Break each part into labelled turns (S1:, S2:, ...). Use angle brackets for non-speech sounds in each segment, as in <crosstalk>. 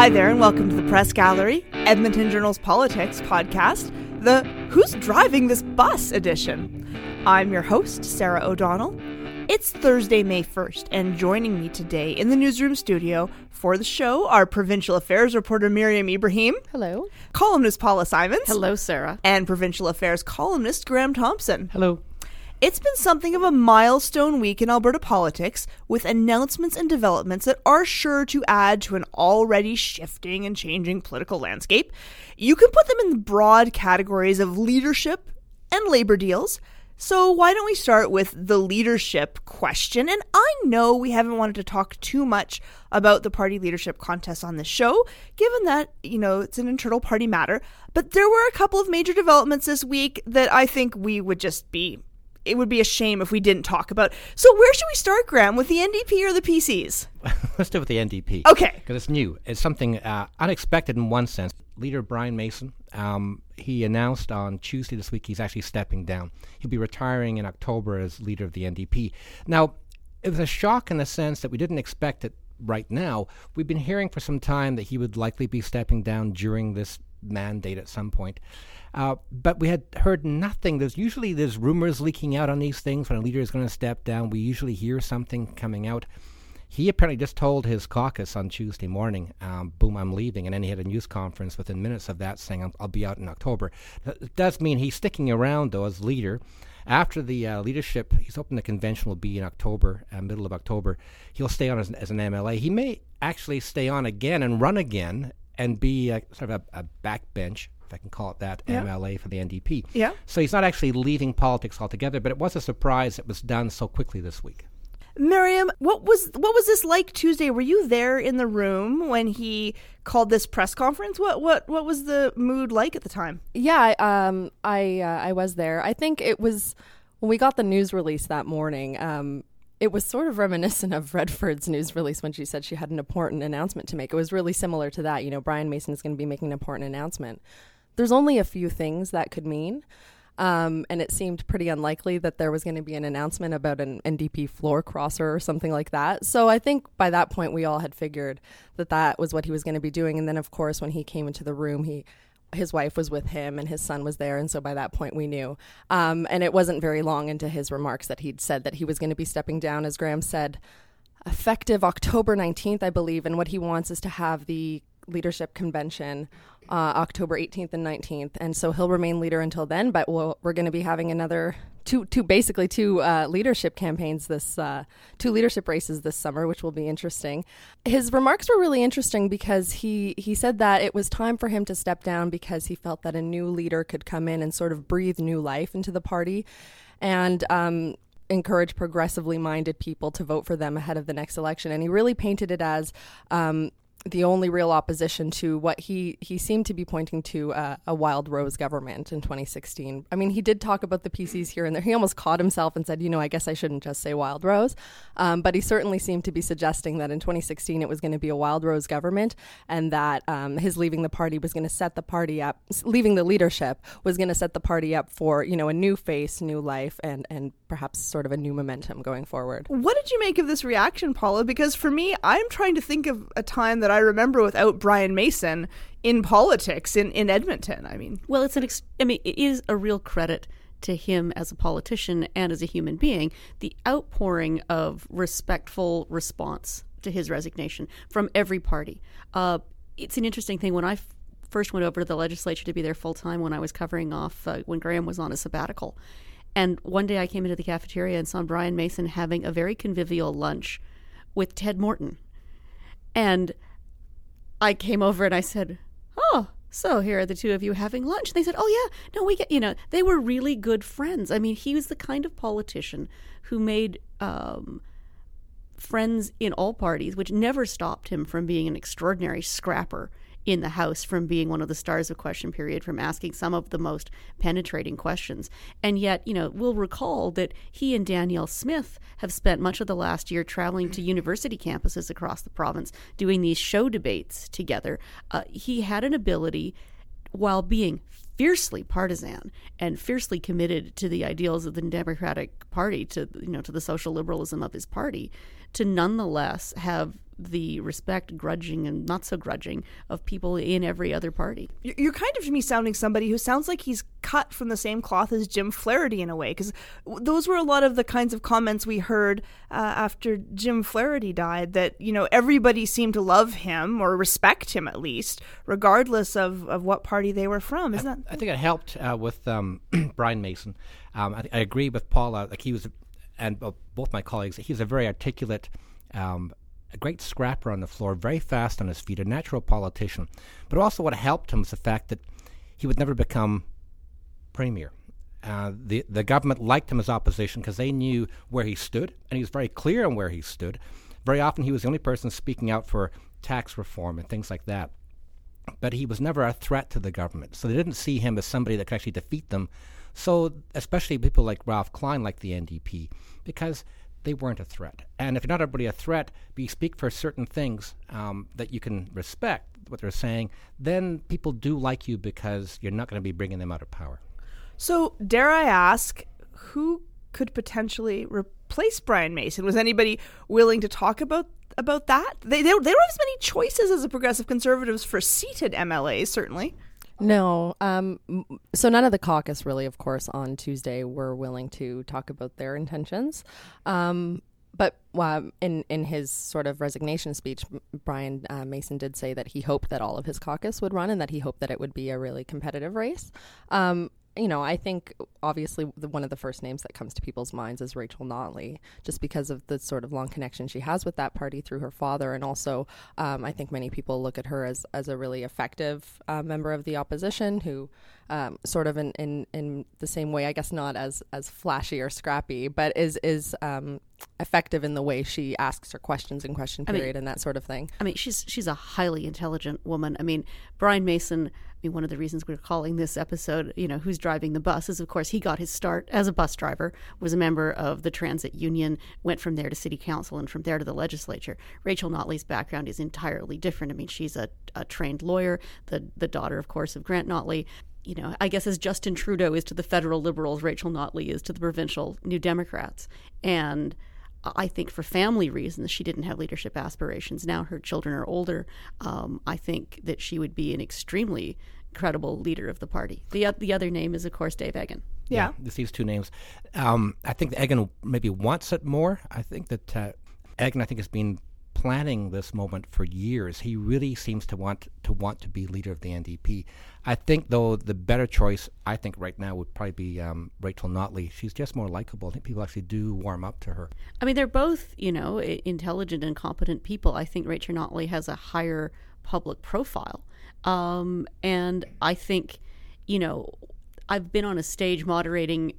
S1: Hi there, and welcome to the Press Gallery, Edmonton Journal's Politics podcast, the Who's Driving This Bus edition. I'm your host, Sarah O'Donnell. It's Thursday, May 1st, and joining me today in the newsroom studio for the show are provincial affairs reporter Mariam Ibrahim,
S2: Hello.
S1: columnist Paula Simons,
S2: Hello, Sarah.
S1: and provincial affairs columnist Graham Thompson.
S3: Hello.
S1: It's been something of a milestone week in Alberta politics, with announcements and developments that are sure to add to an already shifting and changing political landscape. You can put them in broad categories of leadership and labor deals. So, why don't we start with the leadership question? And I know we haven't wanted to talk too much about the party leadership contest on this show, given that, you know, it's an internal party matter. But there were a couple of major developments this week that I think we would just be it would be a shame if we didn't talk about. So where should we start, Graham? With the NDP or the PCs? <laughs>
S3: Let's do it with the NDP.
S1: Okay.
S3: Because it's new. It's something uh, unexpected in one sense. Leader Brian Mason, um, he announced on Tuesday this week he's actually stepping down. He'll be retiring in October as leader of the NDP. Now, it was a shock in the sense that we didn't expect it right now. We've been hearing for some time that he would likely be stepping down during this mandate at some point. Uh, but we had heard nothing. There's usually there's rumors leaking out on these things when a leader is going to step down. We usually hear something coming out. He apparently just told his caucus on Tuesday morning, um, "Boom, I'm leaving," and then he had a news conference within minutes of that saying, "I'll, I'll be out in October." That does mean he's sticking around though as leader. After the uh, leadership, he's hoping the convention will be in October, uh, middle of October. He'll stay on as, as, an MLA. He may actually stay on again and run again and be uh, sort of a, a backbench if I can call it that, yeah. MLA for the NDP.
S1: Yeah.
S3: So he's not actually leaving politics altogether, but it was a surprise it was done so quickly this week.
S1: Mariam, what was what was this like Tuesday? Were you there in the room when he called this press conference? What what what was the mood like at the time?
S2: Yeah, um, I uh, I was there. I think it was when we got the news release that morning. Um, it was sort of reminiscent of Redford's news release when she said she had an important announcement to make. It was really similar to that. You know, Brian Mason is going to be making an important announcement. There's only a few things that could mean. Um, and it seemed pretty unlikely that there was going to be an announcement about an NDP floor crosser or something like that. So I think by that point we all had figured that that was what he was going to be doing. And then, of course, when he came into the room, he his wife was with him and his son was there, and so by that point we knew. Um, and it wasn't very long into his remarks that he'd said that he was going to be stepping down, as Graham said, effective October 19th, I believe. And what he wants is to have the leadership convention uh, October 18th and 19th, and so he'll remain leader until then. But we'll, we're going to be having another two, two basically two uh, leadership campaigns this uh, two leadership races this summer, which will be interesting. His remarks were really interesting because he he said that it was time for him to step down because he felt that a new leader could come in and sort of breathe new life into the party, and. Um, encourage progressively minded people to vote for them ahead of the next election. And he really painted it as um, the only real opposition to what he he seemed to be pointing to uh, a wild rose government in 2016. I mean, he did talk about the PCs here and there. He almost caught himself and said, "You know, I guess I shouldn't just say wild rose," um, but he certainly seemed to be suggesting that in 2016 it was going to be a wild rose government, and that um, his leaving the party was going to set the party up, leaving the leadership was going to set the party up for you know a new face, new life, and and perhaps sort of a new momentum going forward.
S1: What did you make of this reaction, Paula? Because for me, I'm trying to think of a time that I remember without Brian Mason in politics in, in Edmonton. I mean,
S4: well, it's an. Ex- I mean, it is a real credit to him as a politician and as a human being. The outpouring of respectful response to his resignation from every party. Uh, it's an interesting thing when I f- first went over to the legislature to be there full time when I was covering off uh, when Graham was on a sabbatical. And one day I came into the cafeteria and saw Brian Mason having a very convivial lunch with Ted Morton. And I came over and I said, Oh, so here are the two of you having lunch. And They said, Oh, yeah, no, we get, you know, they were really good friends. I mean, he was the kind of politician who made um, friends in all parties, which never stopped him from being an extraordinary scrapper in the House from being one of the stars of question period, from asking some of the most penetrating questions. And yet, you know, we'll recall that he and Danielle Smith have spent much of the last year traveling to university campuses across the province doing these show debates together. Uh, he had an ability, while being fiercely partisan and fiercely committed to the ideals of the Democratic Party, to you know, to the social liberalism of his party, to nonetheless have the respect, grudging and not so grudging, of people in every other party.
S1: You're kind of to me sounding somebody who sounds like he's cut from the same cloth as Jim Flaherty in a way, because those were a lot of the kinds of comments we heard uh, after Jim Flaherty died. That you know everybody seemed to love him or respect him at least, regardless of, of what party they were from. Isn't
S3: I,
S1: that?
S3: I think it helped uh, with um, <clears throat> Brian Mason. Um, I, I, agree with Paula. Like he was, and uh, both my colleagues, he was a very articulate, um, a great scrapper on the floor, very fast on his feet, a natural politician. But also, what helped him was the fact that he would never become premier. Uh, the the government liked him as opposition because they knew where he stood, and he was very clear on where he stood. Very often, he was the only person speaking out for tax reform and things like that. But he was never a threat to the government, so they didn't see him as somebody that could actually defeat them. So, especially people like Ralph Klein, like the NDP, because they weren't a threat. And if you're not everybody a threat, but you speak for certain things um, that you can respect what they're saying, then people do like you because you're not going to be bringing them out of power.
S1: So, dare I ask, who could potentially replace Brian Mason? Was anybody willing to talk about about that? They, they, they don't have as many choices as the progressive conservatives for seated MLAs, certainly.
S2: No. Um, so none of the caucus, really, of course, on Tuesday were willing to talk about their intentions. Um, but uh, in in his sort of resignation speech, Brian uh, Mason did say that he hoped that all of his caucus would run and that he hoped that it would be a really competitive race. Um, you know, I think obviously the, one of the first names that comes to people's minds is Rachel Notley, just because of the sort of long connection she has with that party through her father, and also um, I think many people look at her as as a really effective uh, member of the opposition who. Um, sort of in, in, in the same way, I guess not as, as flashy or scrappy, but is is um, effective in the way she asks her questions in question period I mean, and that sort of thing.
S4: I mean, she's she's a highly intelligent woman. I mean, Brian Mason I mean, one of the reasons we're calling this episode, you know, who's driving the bus is, of course, he got his start as a bus driver, was a member of the transit union, went from there to city council, and from there to the legislature. Rachel Notley's background is entirely different. I mean, she's a, a trained lawyer, the the daughter, of course, of Grant Notley. You know, I guess as Justin Trudeau is to the federal liberals, Rachel Notley is to the provincial New Democrats, and I think for family reasons, she didn't have leadership aspirations. Now her children are older. Um, I think that she would be an extremely credible leader of the party. The, the other name is, of course, Dave Eggen.
S1: Yeah.
S3: yeah these two names. Um, I think Eggen maybe wants it more. I think that uh, Eggen, I think, has been planning this moment for years. He really seems to want to want to be leader of the NDP. I think, though, the better choice I think right now would probably be um, Rachel Notley. She's just more likable. I think people actually do warm up to her.
S4: I mean, they're both you know intelligent and competent people. I think Rachel Notley has a higher public profile, um, and I think you know I've been on a stage moderating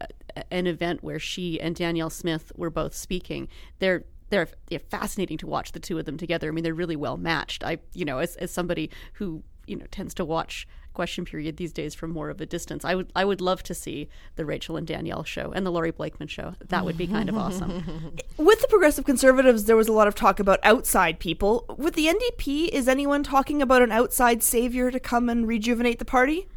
S4: an event where she and Danielle Smith were both speaking. They're they're, they're fascinating to watch the two of them together. I mean, they're really well matched. I, you know, as, as somebody who you know tends to watch question period these days from more of a distance. I would I would love to see the Rachel and Danielle show and the Laurie Blakeman show. That would be kind of awesome. <laughs>
S1: With the progressive conservatives, there was a lot of talk about outside people. With the NDP, is anyone talking about an outside savior to come and rejuvenate the party?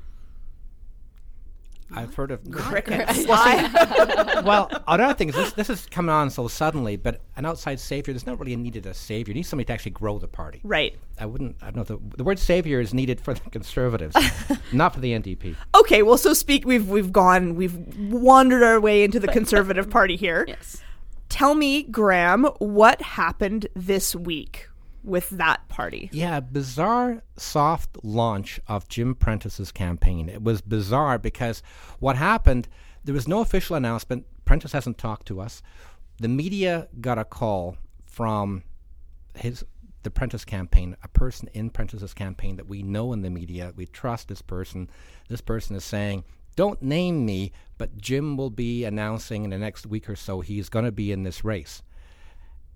S3: I've heard of
S1: crickets. <laughs>
S3: well, another thing is this, this is coming on so suddenly, but an outside savior, there's not really needed a savior. You need somebody to actually grow the party.
S1: Right.
S3: I wouldn't, I don't know, the, the word savior is needed for the conservatives, <laughs> not for the NDP.
S1: Okay, well, so speak, we've, we've gone, we've wandered our way into the conservative <laughs> party here.
S4: Yes.
S1: Tell me, Graham, what happened this week? With that party.
S3: Yeah, bizarre soft launch of Jim Prentice's campaign. It was bizarre because what happened, there was no official announcement. Prentice hasn't talked to us. The media got a call from his the Prentice campaign, a person in Prentice's campaign that we know in the media, we trust this person. This person is saying, "Don't name me, but Jim will be announcing in the next week or so he's going to be in this race."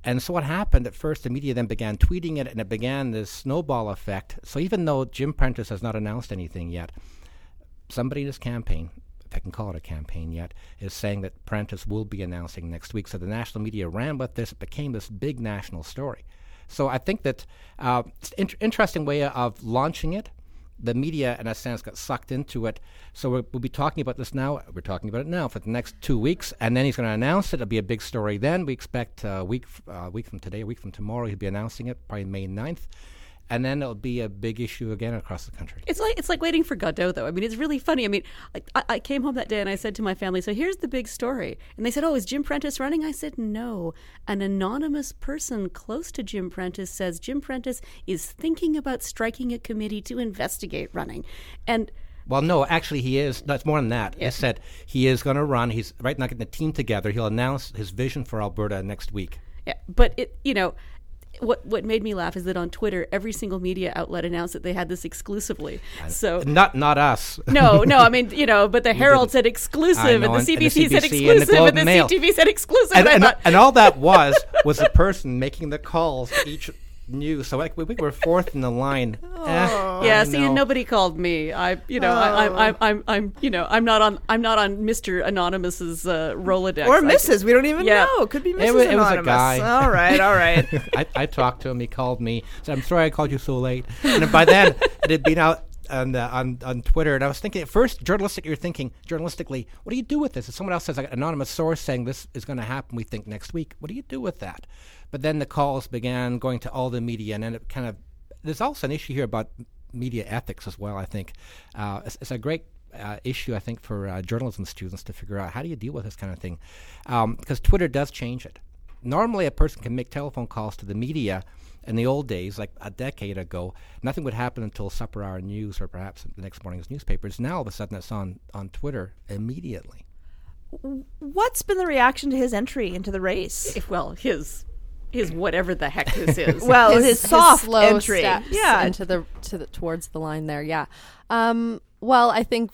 S3: And so what happened at first, the media then began tweeting it, and it began this snowball effect. So even though Jim Prentice has not announced anything yet, somebody in his campaign, if I can call it a campaign yet, is saying that Prentice will be announcing next week. So the national media ran with this; it became this big national story. So I think that uh, it's an in- interesting way of launching it. The media, in a sense, got sucked into it. So we'll, we'll be talking about this now. We're talking about it now for the next two weeks, and then he's going to announce it. It'll be a big story. Then we expect a week, uh, week from today, a week from tomorrow, he'll be announcing it, probably May 9th and then it'll be a big issue again across the country.
S4: It's like it's like waiting for Godot, though. I mean, it's really funny. I mean, I, I, came home that day and I said to my family, "So here's the big story," and they said, "Oh, is Jim Prentice running?" I said, "No." An anonymous person close to Jim Prentice says Jim Prentice is thinking about striking a committee to investigate running, and.
S3: Well, no, actually, he is. No, it's more than that. Yeah. He said he is going to run. He's right now getting the team together. He'll announce his vision for Alberta next week.
S4: Yeah, but it, you know, what what made me laugh is that on Twitter, every single media outlet announced that they had this exclusively. So
S3: not not us.
S4: No, no. I mean, you know, but the <laughs> Herald said exclusive, know, and, the CBC, and the CBC said exclusive, and the, and the CTV said exclusive.
S3: And,
S4: and,
S3: and, all that was was the person making the calls each knew. So like we, we were fourth in the line.
S4: Oh. <laughs> Eh, yeah, see, and nobody called me. I, you know, oh. I, am I'm, I'm, I'm, you know, I'm not on, I'm not on Mister Anonymous's uh, Rolodex
S1: or Mrs. we don't even yeah. know. Could be Mrs. It was,
S3: it was a guy.
S1: All right, all right. <laughs>
S3: I, I talked to him. He called me. Said, "I'm sorry I called you so late." And by then it had been out on, on on Twitter, and I was thinking at first, journalistic, you're thinking journalistically, what do you do with this? If someone else says, like, an anonymous source saying this is going to happen, we think next week, what do you do with that? But then the calls began going to all the media, and then it kind of there's also an issue here about media ethics as well. I think uh, it's, it's, a great uh, issue, I think, for uh, journalism students to figure out how do you deal with this kind of thing, because um, Twitter does change it. Normally, a person can make telephone calls to the media. In the old days, like a decade ago, nothing would happen until supper hour news or perhaps the next morning's newspapers. Now, all of a sudden, it's on on Twitter immediately.
S1: What's been the reaction to his entry into the race?
S4: If, well, his his whatever the heck this <laughs> is.
S1: well, his, his soft
S2: his slow
S1: entry,
S2: yeah, into the to the towards the line there. Yeah. Um, well, I think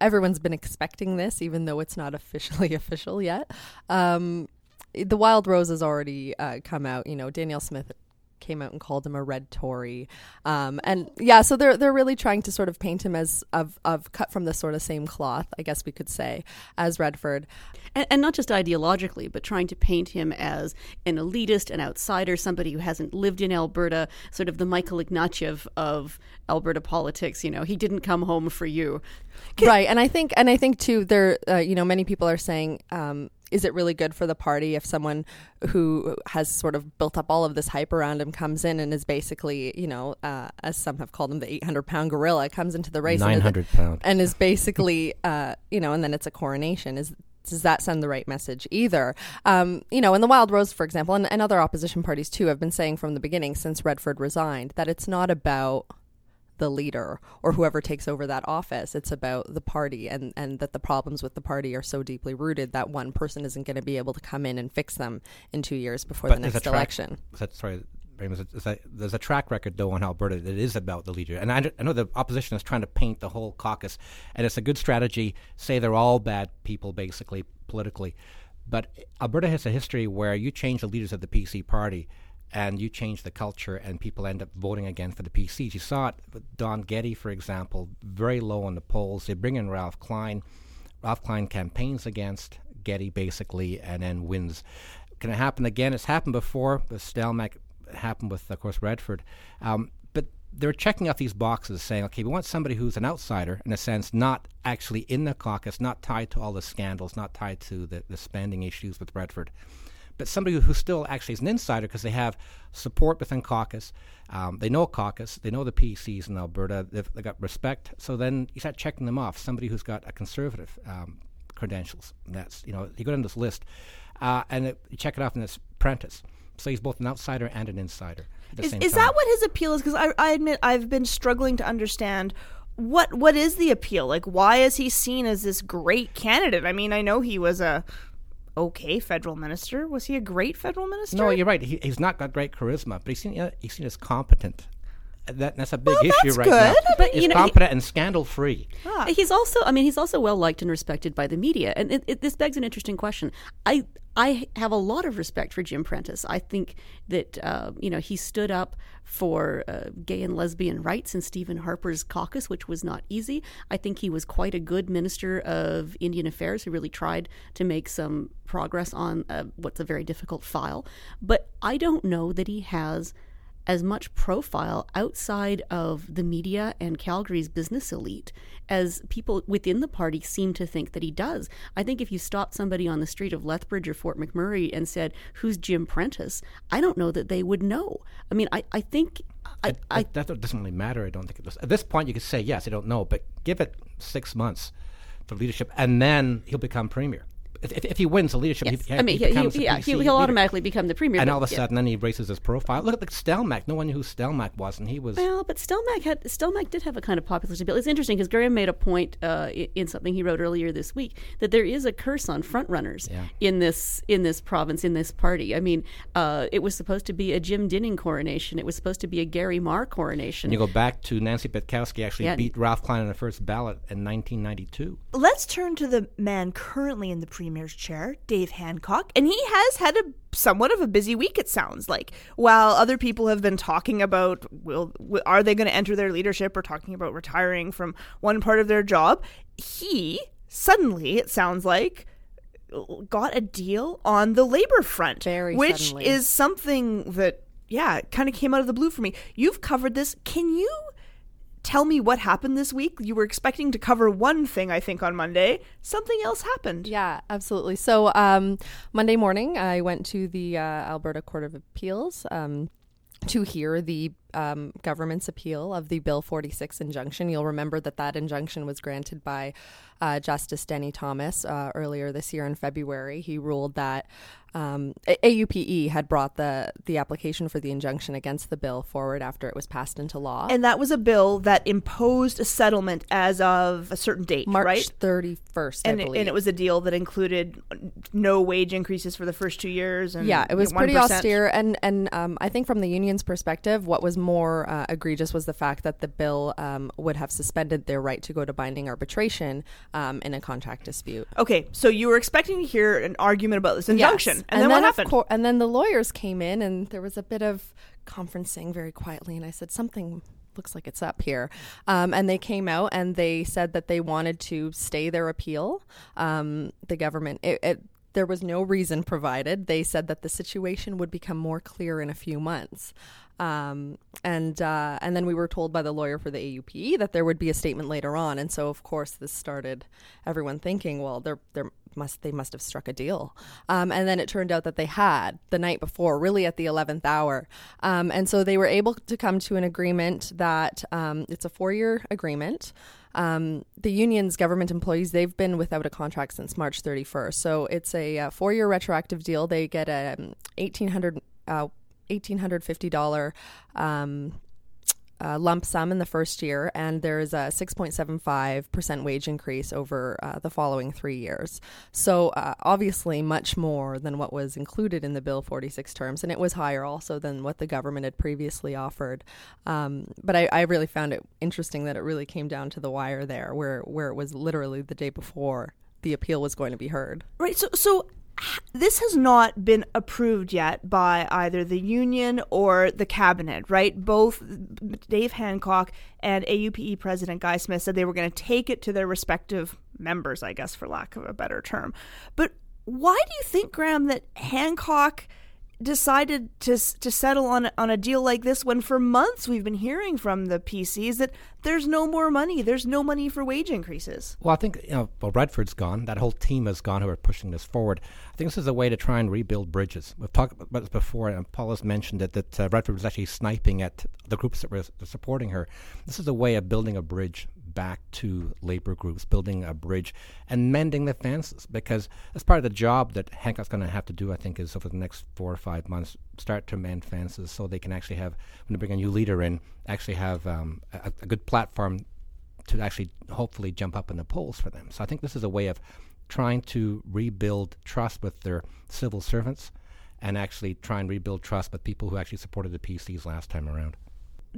S2: everyone's been expecting this, even though it's not <laughs> officially official yet. Um, the Wild Rose has already uh, come out. You know, Danielle Smith came out and called him a red Tory, um, and yeah, so they're they're really trying to sort of paint him as of of cut from the sort of same cloth, I guess we could say, as Redford,
S4: and, and not just ideologically, but trying to paint him as an elitist, an outsider, somebody who hasn't lived in Alberta, sort of the Michael Ignatieff of Alberta politics. You know, he didn't come home for you,
S2: right? And I think, and I think too, there, uh, you know, many people are saying. Um, is it really good for the party if someone who has sort of built up all of this hype around him comes in and is basically, you know, uh, as some have called him, the 800 pound gorilla comes into the race
S3: 900 pound
S2: and is basically, <laughs> uh, you know, and then it's a coronation. Is does that send the right message either? Um, you know, in the Wild Rose, for example, and, and other opposition parties too, have been saying from the beginning since Redford resigned that it's not about the leader or whoever takes over that office. It's about the party and, and that the problems with the party are so deeply rooted that one person isn't going to be able to come in and fix them in two years before but the next election.
S3: That, sorry, there's a track record though in Alberta that is about the leader, and I, I, know the opposition is trying to paint the whole caucus, and it's a good strategy. Say they're all bad people, basically politically, but Alberta has a history where you change the leaders of the PC party, and you change the culture, and people end up voting again for the PCs. You saw it with Don Getty, for example, very low in the polls. They bring in Ralph Klein. Ralph Klein campaigns against Getty basically, and then wins. Can it happen again? It's happened before. The Stelmach happened with, of course, Redford. Um, but they're checking off these boxes saying, okay, we want somebody who's an outsider, in a sense, not actually in the caucus, not tied to all the scandals, not tied to the, the spending issues with Redford, but somebody who still actually is an insider because they have support within caucus. Um, they know caucus, they know the PCs in Alberta, they've, they've, got respect. So then you start checking them off. Somebody who's got a conservative um, credentials. And that's, you know, you go down this list uh, and it, you check it off and it's Prentice. So he's both an outsider and an insider.
S1: Is, is that what his appeal is? Because I, I admit I've been struggling to understand what what is the appeal. Like, why is he seen as this great candidate? I mean, I know he was a okay federal minister. Was he a great federal minister?
S3: No, you're right. He, he's not got great charisma, but he's seen he's seen as competent that, that's a big
S1: well,
S3: issue right
S1: good.
S3: now.
S1: But
S3: he's
S1: you know,
S3: competent he, and scandal free.
S4: Ah. He's also, I mean, he's also well liked and respected by the media, and it, it, this begs an interesting question. I I have a lot of respect for Jim Prentice. I think that uh, you know he stood up for uh, gay and lesbian rights in Stephen Harper's caucus, which was not easy. I think he was quite a good minister of Indian Affairs who really tried to make some progress on uh, what's a very difficult file. But I don't know that he has as much profile outside of the media and Calgary's business elite as people within the party seem to think that he does. I think if you stopped somebody on the street of Lethbridge or Fort McMurray and said, Who's Jim Prentice? I don't know that they would know. I mean, I, I think. I, I,
S3: that, that doesn't really matter. I don't think it does. At this point, you could say yes. I don't know, but give it six months for leadership, and then he'll become premier. If, if, if he wins the leadership,
S4: yes.
S3: he,
S4: I mean,
S3: he,
S4: he,
S3: becomes
S4: he,
S3: the
S4: yeah,
S3: PC
S4: he, will
S3: leader.
S4: automatically become the premier.
S3: And
S4: but-
S3: all of a
S4: yeah.
S3: sudden, then he raises his profile. Look at like Stelmach. No one knew who Stelmach was, and he was.
S4: Well, but Stelmach had Stelmach did have a kind of popularity bill. It's interesting because Graham made a point uh, in something he wrote earlier this week that there is a curse on frontrunners
S3: Yeah.
S4: in this in this province in this party. I mean, uh, it was supposed to be a Jim Dinning coronation. It was supposed to be a Gary Mar coronation.
S3: and you go back to Nancy Betkowski actually
S4: Yeah.
S3: beat Ralph Klein on the first ballot in 1992.
S1: Let's turn to the man currently in the premier's chair, Dave Hancock, and he has had a somewhat of a busy week. It sounds like, while other people have been talking about will w- are they going to enter their leadership or talking about retiring from one part of their job, he suddenly it sounds like got a deal on the labor front,
S2: Very
S1: which
S2: suddenly.
S1: is something that yeah kind of came out of the blue for me. You've covered this. Can you? Tell me what happened this week. You were expecting to cover one thing, I think, on Monday. Something else happened.
S2: Yeah, absolutely. So um, Monday morning, I went to the uh, Alberta Court of Appeals um, to hear the um, government's appeal of the Bill 46 injunction. You'll remember that that injunction was granted by uh, Justice Denny Thomas uh, earlier this year in February. He ruled that um, AUPE had brought the the application for the injunction against the bill forward after it was passed into law.
S1: And that was a bill that imposed a settlement as of a certain date,
S2: March
S1: right?
S2: 31st,
S1: And
S2: I
S1: it, and it was a deal that included no wage increases for the first two years. And
S2: yeah, it was
S1: 1%.
S2: pretty austere, and and um, I think from the union's perspective, what was more uh, egregious was the fact that the bill um, would have suspended their right to go to binding arbitration um, in a contract dispute.
S1: Okay, so you were expecting to hear an argument about this injunction,
S2: Yes.
S1: and, then, what
S2: of
S1: happened?
S2: cour- and then the lawyers came in, and there was a bit of conferencing very quietly, and I said something looks like it's up here. Um, and they came out and they said that they wanted to stay their appeal. Um, the government, it, it, there was no reason provided. They said that the situation would become more clear in a few months. Um, and uh, and then we were told by the lawyer for the AUP that there would be a statement later on, and so of course this started everyone thinking, well, there must they must have struck a deal, um, and then it turned out that they had the night before, really at the eleventh hour, um, and so they were able to come to an agreement that um, it's a four year agreement. Um, the union's government employees they've been without a contract since March 31st, so it's a, uh four year retroactive deal. They get a um, 1800 uh, $1,850 um, uh, lump sum in the first year, and there's a 6.75% wage increase over uh, the following three years. So, uh, obviously, much more than what was included in the Bill 46 terms, and it was higher also than what the government had previously offered. Um, but I, I really found it interesting that it really came down to the wire there, where, where it was literally the day before the appeal was going to be heard.
S1: Right. So, so this has not been approved yet by either the union or the cabinet, right? Both Dave Hancock and AUPE President Guy Smith said they were going to take it to their respective members, I guess, for lack of a better term. But why do you think, Graham, that Hancock decided to to settle on on a deal like this when for months we've been hearing from the PCs that there's no more money, there's no money for wage increases?
S3: Well, I think you know. Well, Redford's gone. That whole team is gone who are pushing this forward. I think this is a way to try and rebuild bridges. We've talked about this before, and Paul has mentioned it that uh, Redford was actually sniping at the groups that were supporting her. This is a way of building a bridge back to labor groups, building a bridge and mending the fences. Because as part of the job that Hancock's going to have to do, I think, is over the next four or five months, start to mend fences so they can actually have, when they bring a new leader in, actually have um, a, a good platform to actually hopefully jump up in the polls for them. So I think this is a way of trying to rebuild trust with their civil servants and actually try and rebuild trust with people who actually supported the PCs last time around.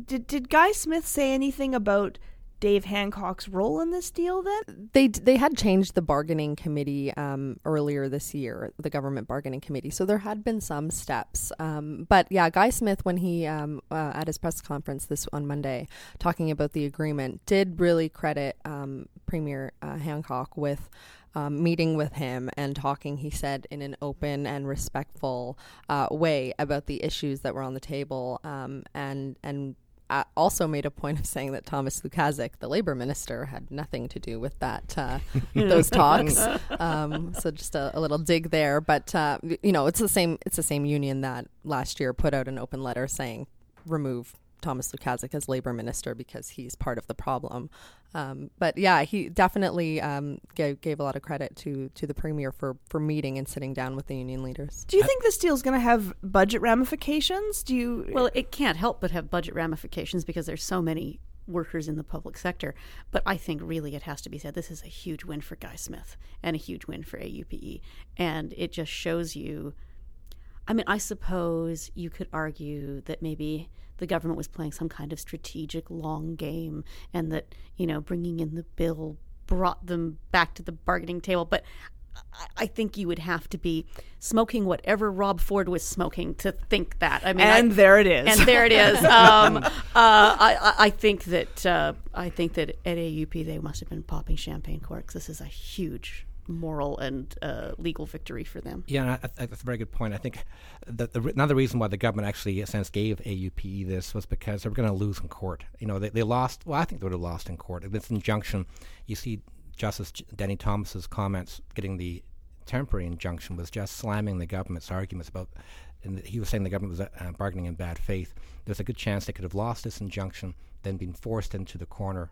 S1: Did did Guy Smith say anything about Dave Hancock's role in this deal then?
S2: They they had changed the bargaining committee um, earlier this year, the government bargaining committee. So there had been some steps, um, but yeah, Guy Smith, when he um, uh, at his press conference this on Monday, talking about the agreement, did really credit um, Premier uh, Hancock with um, meeting with him and talking, he said, in an open and respectful uh, way about the issues that were on the table um, and, and uh, also made a point of saying that Thomas Lukaszuk, the labor minister, had nothing to do with that uh, those talks. <laughs> Um, so just a, a, little dig there, but uh, you know it's the same. It's the same union that last year put out an open letter saying remove Thomas Lukaszuk as labor minister because he's part of the problem. Um, but yeah, he definitely um, gave, gave a lot of credit to to the premier for for meeting and sitting down with the union leaders.
S1: Do you think this deal is going to have budget ramifications? Do you?
S4: Well, it can't help but have budget ramifications because there's so many workers in the public sector. But I think really it has to be said this is a huge win for Guy Smith and a huge win for AUPE, and it just shows you. I mean, I suppose you could argue that maybe the government was playing some kind of strategic long game and that, you know, bringing in the bill brought them back to the bargaining table. But I think you would have to be smoking whatever Rob Ford was smoking to think that. I mean,
S1: and
S4: I,
S1: there it is.
S4: And there it is. <laughs> Um, uh, I, I, think that uh, I think that at AUP they must have been popping champagne corks. This is a huge moral and uh, legal victory for them.
S3: Yeah, that's a very good point. I think that the, another reason why the government actually, in a sense, gave AUPE this was because they were going to lose in court. You know, they, they lost. Well, I think they would have lost in court. This injunction, you see, Justice Denny Thomas's comments getting the temporary injunction was just slamming the government's arguments about. And he was saying the government was uh, bargaining in bad faith. There's a good chance they could have lost this injunction, then been forced into the corner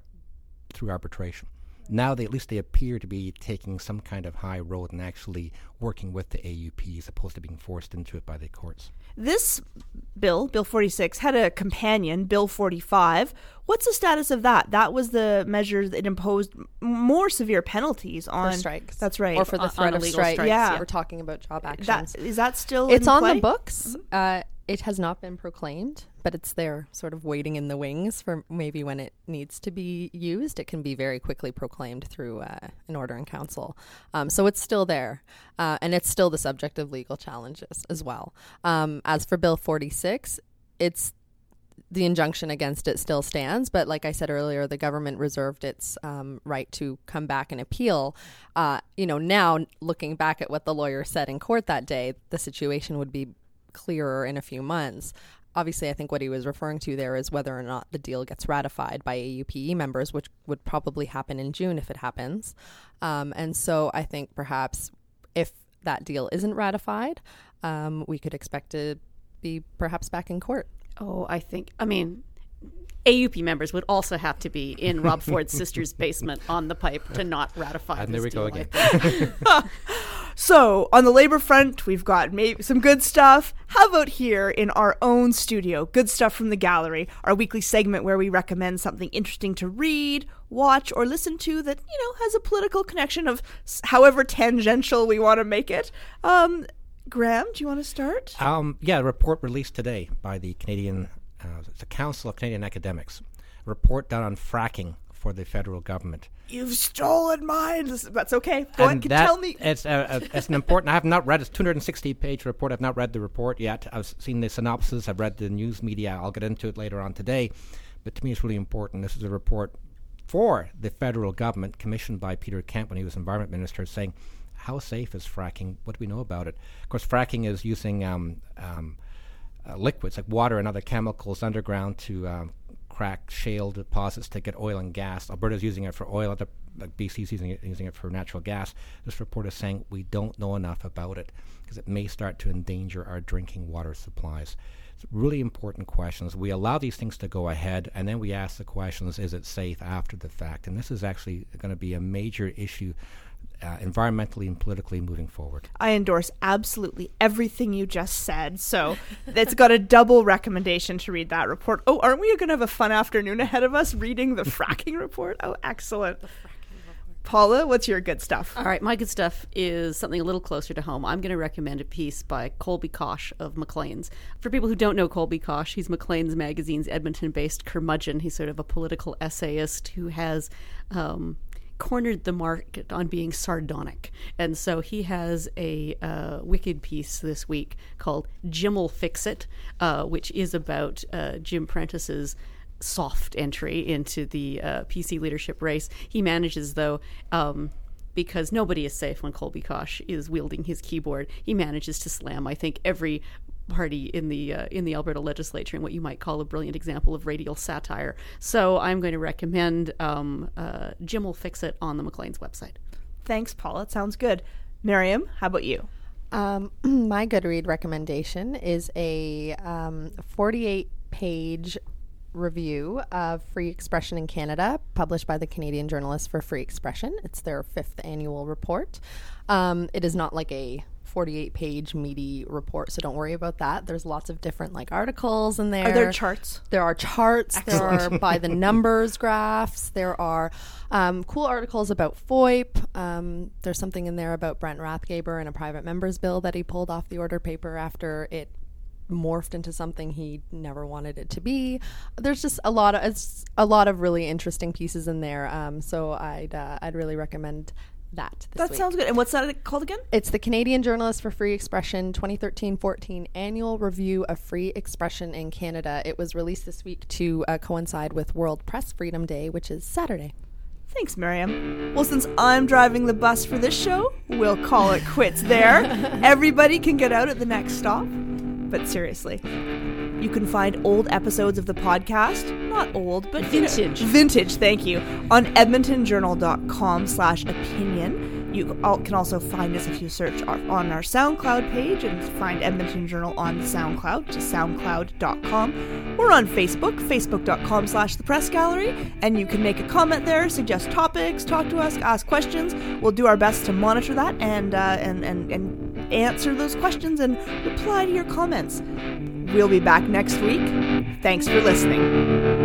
S3: through arbitration now they at least they appear to be taking some kind of high road and actually working with the AUP as opposed to being forced into it by the courts.
S1: This bill, Bill 46, had a companion, Bill 45. What's the status of that? That was the measure that imposed more severe penalties on
S2: for strikes.
S1: That's right,
S2: or for the threat of strike.
S1: Strikes. Yeah,
S2: we're talking about job actions.
S1: That, is that still?
S2: It's on
S1: play?
S2: the books. Mm-hmm. Uh, it has not been proclaimed, but it's there, sort of waiting in the wings for maybe when it needs to be used. It can be very quickly proclaimed through uh, an order in council. Um, so it's still there, uh, and it's still the subject of legal challenges as well. Um, as for Bill 46, it's the injunction against it still stands, but like I said earlier, the government reserved its um, right to come back and appeal. Uh, you know, now looking back at what the lawyer said in court that day, the situation would be clearer in a few months. Obviously, I think what he was referring to there is whether or not the deal gets ratified by AUPE members, which would probably happen in June if it happens. Um, and so I think perhaps if that deal isn't ratified, um, we could expect to be perhaps back in court.
S4: Oh, I think, I mean, AUP members would also have to be in Rob Ford's sister's basement on the pipe to not ratify.
S3: And there we
S4: deal,
S3: go again. <laughs> <laughs>
S1: so on the labor front, we've got maybe some good stuff. How about here in our own studio? Good stuff from the gallery, our weekly segment where we recommend something interesting to read, watch, or listen to that you know has a political connection of however tangential we want to make it. Um, Graham, do you want to start?
S3: Um, yeah, a report released today by the Canadian uh, the Council of Canadian Academies, a report done on fracking for the federal government.
S1: You've stolen mine. That's okay. Go and
S3: that,
S1: tell me.
S3: It's, a, a, it's an important. I have not read. It's 260 page report. I've not read the report yet. I've seen the synopsis. I've read the news media. I'll get into it later on today. But to me, it's really important. This is a report for the federal government, commissioned by Peter Kent when he was environment minister, saying how safe is fracking? What do we know about it? Of course, fracking is using um, um, uh, liquids like water and other chemicals underground to um, crack shale deposits to get oil and gas. Alberta's using it for oil. Other, like BC's using it, using it for natural gas. This report is saying we don't know enough about it because it may start to endanger our drinking water supplies. It's really important questions. We allow these things to go ahead, and then we ask the questions: Is it safe after the fact? And this is actually going to be a major issue uh, environmentally and politically moving forward.
S1: I endorse absolutely everything you just said. So it's got a double recommendation to read that report. Oh, aren't we going to have a fun afternoon ahead of us reading the fracking <laughs> report? Oh, excellent. Paula, what's your good stuff?
S4: All right, my good stuff is something a little closer to home. I'm going to recommend a piece by Colby Kosh of Maclean's. For people who don't know Colby Kosh, he's Maclean's magazine's Edmonton based curmudgeon. He's sort of a political essayist who has um, cornered the market on being sardonic. And so he has a uh, wicked piece this week called Jim'll Fix It, uh, which is about uh, Jim Prentice's soft entry into the uh, PC leadership race. He manages, though, um, because nobody is safe when Colby Kosh is wielding his keyboard. He manages to slam, I think, every party in the uh, in the Alberta legislature in what you might call a brilliant example of radial satire. So I'm going to recommend um, uh, Jim will fix it on the Maclean's website.
S1: Thanks, Paul. It sounds good. Mariam, how about you?
S2: Um, <clears throat> my good read recommendation is a um, 48 page review of free expression in Canada, published by the Canadian Journalists for Free Expression. It's their fifth annual report. Um, it is not like a 48 page meaty report, so don't worry about that. There's lots of different like articles in there.
S1: Are there charts?
S2: There are charts. There are by the <laughs> numbers graphs. There are um, cool articles about FOIP. Um, there's something in there about Brent Rathgeber and a private members bill that he pulled off the order paper after it morphed into something he never wanted it to be. There's just a lot of it's a lot of really interesting pieces in there. Um, so I'd uh, I'd really recommend that.
S1: that
S2: week.
S1: sounds good. And what's that called again?
S2: It's the Canadian Journalist for Free Expression 2013-14 Annual Review of Free Expression in Canada. It was released this week to uh, coincide with World Press Freedom Day, which is Saturday.
S1: Thanks, Mariam. Well, since I'm driving the bus for this show, we'll call it quits there. <laughs> Everybody can get out at the next stop. But seriously, you can find old episodes of the podcast, not old, but you know,
S4: Vintage.
S1: vintage, thank you, on edmontonjournal.com slash opinion. You can also find us if you search our, on our SoundCloud page and find Edmonton Journal on SoundCloud to soundcloud.com. We're on Facebook, facebook.com slash the press gallery, and you can make a comment there, suggest topics, talk to us, ask questions. We'll do our best to monitor that and, uh, and, and, and answer those questions and reply to your comments. We'll be back next week. Thanks for listening.